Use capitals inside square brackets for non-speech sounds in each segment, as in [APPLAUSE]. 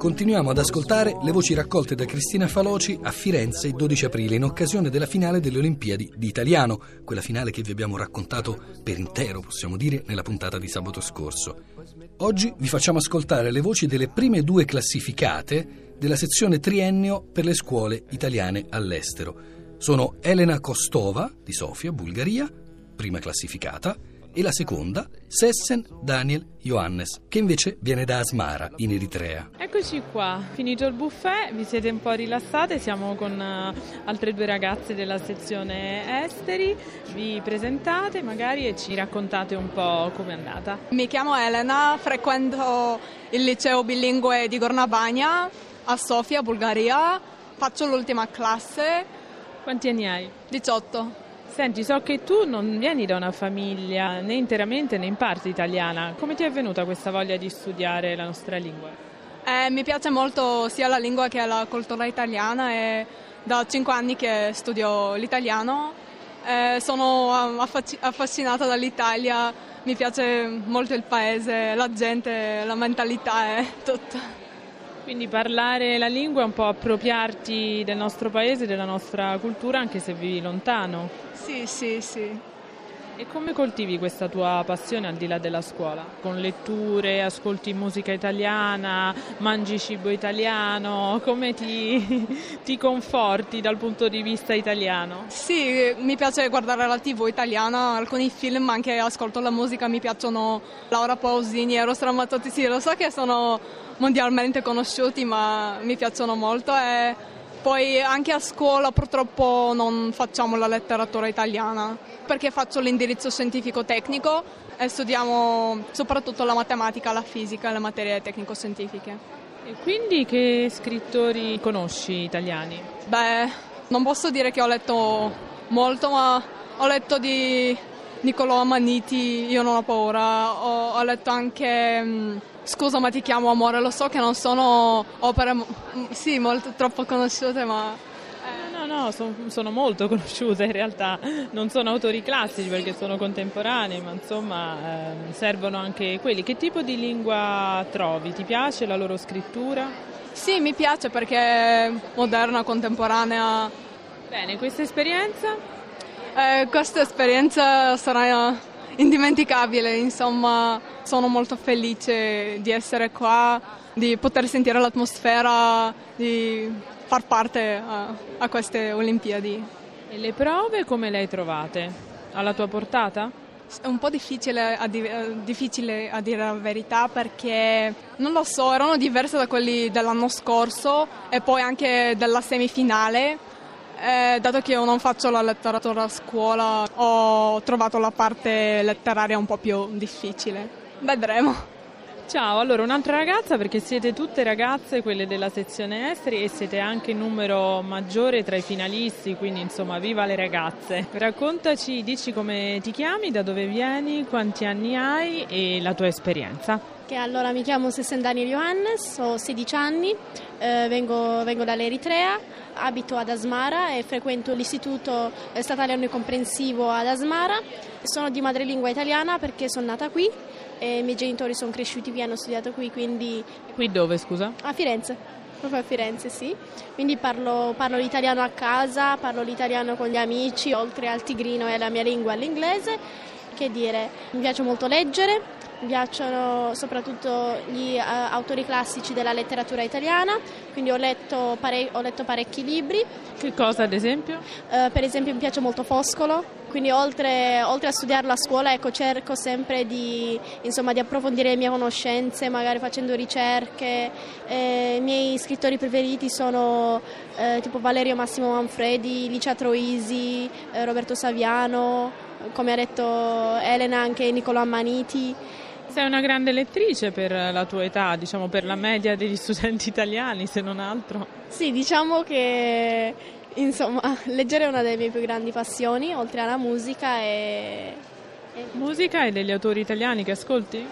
Continuiamo ad ascoltare le voci raccolte da Cristina Faloci a Firenze il 12 aprile in occasione della finale delle Olimpiadi di Italiano, quella finale che vi abbiamo raccontato per intero, possiamo dire, nella puntata di sabato scorso. Oggi vi facciamo ascoltare le voci delle prime due classificate della sezione triennio per le scuole italiane all'estero. Sono Elena Kostova di Sofia, Bulgaria, prima classificata, e la seconda Sessen Daniel Johannes, che invece viene da Asmara, in Eritrea. Eccoci qua, finito il buffet, vi siete un po' rilassate, siamo con uh, altre due ragazze della sezione esteri, vi presentate magari e ci raccontate un po' com'è andata. Mi chiamo Elena, frequento il liceo bilingue di Gornabagna a Sofia, Bulgaria, faccio l'ultima classe. Quanti anni hai? 18. Senti, so che tu non vieni da una famiglia né interamente né in parte italiana. Come ti è venuta questa voglia di studiare la nostra lingua? Eh, mi piace molto sia la lingua che la cultura italiana e da cinque anni che studio l'italiano. Eh, sono affascinata dall'Italia, mi piace molto il paese, la gente, la mentalità e tutto. Quindi parlare la lingua è un po' appropriarti del nostro paese, della nostra cultura, anche se vivi lontano. Sì, sì, sì. E come coltivi questa tua passione al di là della scuola? Con letture, ascolti musica italiana, mangi cibo italiano? Come ti, [LAUGHS] ti conforti dal punto di vista italiano? Sì, mi piace guardare la tv italiana, alcuni film, anche ascolto la musica, mi piacciono Laura Pausini, Eros Ramazzotti, sì, lo so che sono mondialmente conosciuti ma mi piacciono molto e poi anche a scuola purtroppo non facciamo la letteratura italiana perché faccio l'indirizzo scientifico tecnico e studiamo soprattutto la matematica, la fisica le materie tecnico-scientifiche. E quindi che scrittori conosci italiani? Beh, non posso dire che ho letto molto, ma ho letto di Niccolò Amaniti, Io non ho paura, ho, ho letto anche mm, Scusa ma ti chiamo amore, lo so che non sono opere sì, molto troppo conosciute ma... Eh. No, no, son, sono molto [LAUGHS] conosciute in realtà, non sono autori classici perché sono contemporanei, ma insomma eh, servono anche quelli. Che tipo di lingua trovi? Ti piace la loro scrittura? Sì, mi piace perché è moderna, contemporanea. Bene, questa esperienza? Eh, questa esperienza sarà indimenticabile, insomma sono molto felice di essere qua, di poter sentire l'atmosfera, di far parte a, a queste Olimpiadi. E le prove come le hai trovate? Alla tua portata? È un po' difficile a, di- eh, difficile a, dire la verità perché non lo so, erano diverse da quelli dell'anno scorso e poi anche della semifinale eh, dato che io non faccio la letteratura a scuola, ho trovato la parte letteraria un po' più difficile. Vedremo. Ciao, allora un'altra ragazza perché siete tutte ragazze, quelle della sezione esteri e siete anche in numero maggiore tra i finalisti, quindi insomma viva le ragazze. Raccontaci, dici come ti chiami, da dove vieni, quanti anni hai e la tua esperienza. Che allora mi chiamo Sessen Daniel Johannes, ho 16 anni, eh, vengo, vengo dall'Eritrea, abito ad Asmara e frequento l'istituto statale anno comprensivo ad Asmara. Sono di madrelingua italiana perché sono nata qui e i miei genitori sono cresciuti qui, hanno studiato qui, quindi... Qui dove, scusa? A Firenze, proprio a Firenze, sì. Quindi parlo, parlo l'italiano a casa, parlo l'italiano con gli amici, oltre al tigrino e alla mia lingua, l'inglese. Che dire, mi piace molto leggere, mi piacciono soprattutto gli uh, autori classici della letteratura italiana, quindi ho letto, pare- ho letto parecchi libri. Che cosa ad esempio? Uh, per esempio mi piace molto Foscolo, quindi oltre, oltre, a studiarlo a scuola ecco, cerco sempre di, insomma, di, approfondire le mie conoscenze, magari facendo ricerche. Eh, I miei scrittori preferiti sono eh, tipo Valerio Massimo Manfredi, Licia Troisi, eh, Roberto Saviano, come ha detto Elena anche Niccolò Ammaniti. Sei una grande lettrice per la tua età, diciamo per la media degli studenti italiani, se non altro. Sì, diciamo che insomma, [LAUGHS] leggere è una delle mie più grandi passioni, oltre alla musica e... Musica e degli autori italiani che ascolti?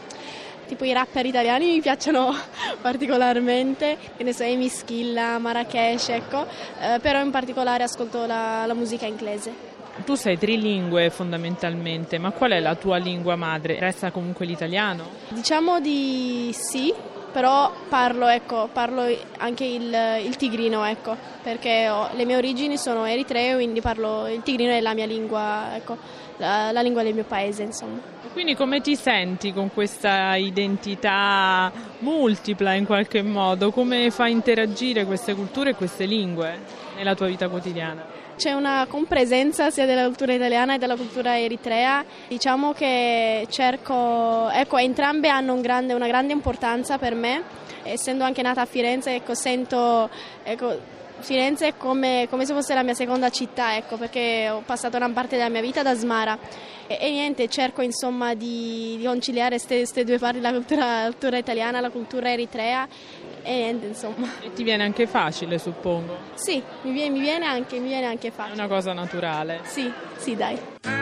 Tipo i rapper italiani mi piacciono [LAUGHS] particolarmente, che ne so, Amy Schilla, Marrakesh, ecco, eh, però in particolare ascolto la, la musica inglese. Tu sei trilingue fondamentalmente, ma qual è la tua lingua madre? Resta comunque l'italiano? Diciamo di sì, però parlo, ecco, parlo anche il, il tigrino, ecco, perché ho, le mie origini sono eritree, quindi parlo il tigrino è la mia lingua, ecco, la, la lingua del mio paese, insomma. Quindi come ti senti con questa identità multipla in qualche modo? Come fai interagire queste culture e queste lingue nella tua vita quotidiana? C'è una compresenza sia della cultura italiana che della cultura eritrea. Diciamo che cerco, ecco, entrambe hanno un grande, una grande importanza per me. Essendo anche nata a Firenze, ecco, sento ecco, Firenze è come, come, se fosse la mia seconda città, ecco, perché ho passato una parte della mia vita da Smara e, e niente, cerco insomma di, di conciliare queste due parti, la cultura, la cultura italiana, la cultura eritrea e niente, insomma. E ti viene anche facile, suppongo? Sì, mi viene, mi viene, anche, mi viene anche facile. È una cosa naturale? Sì, sì, dai.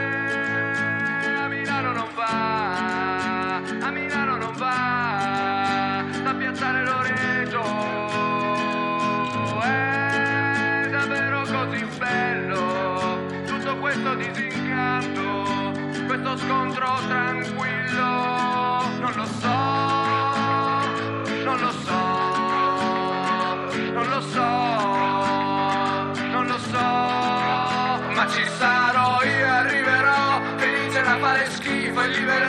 esquiva y libera.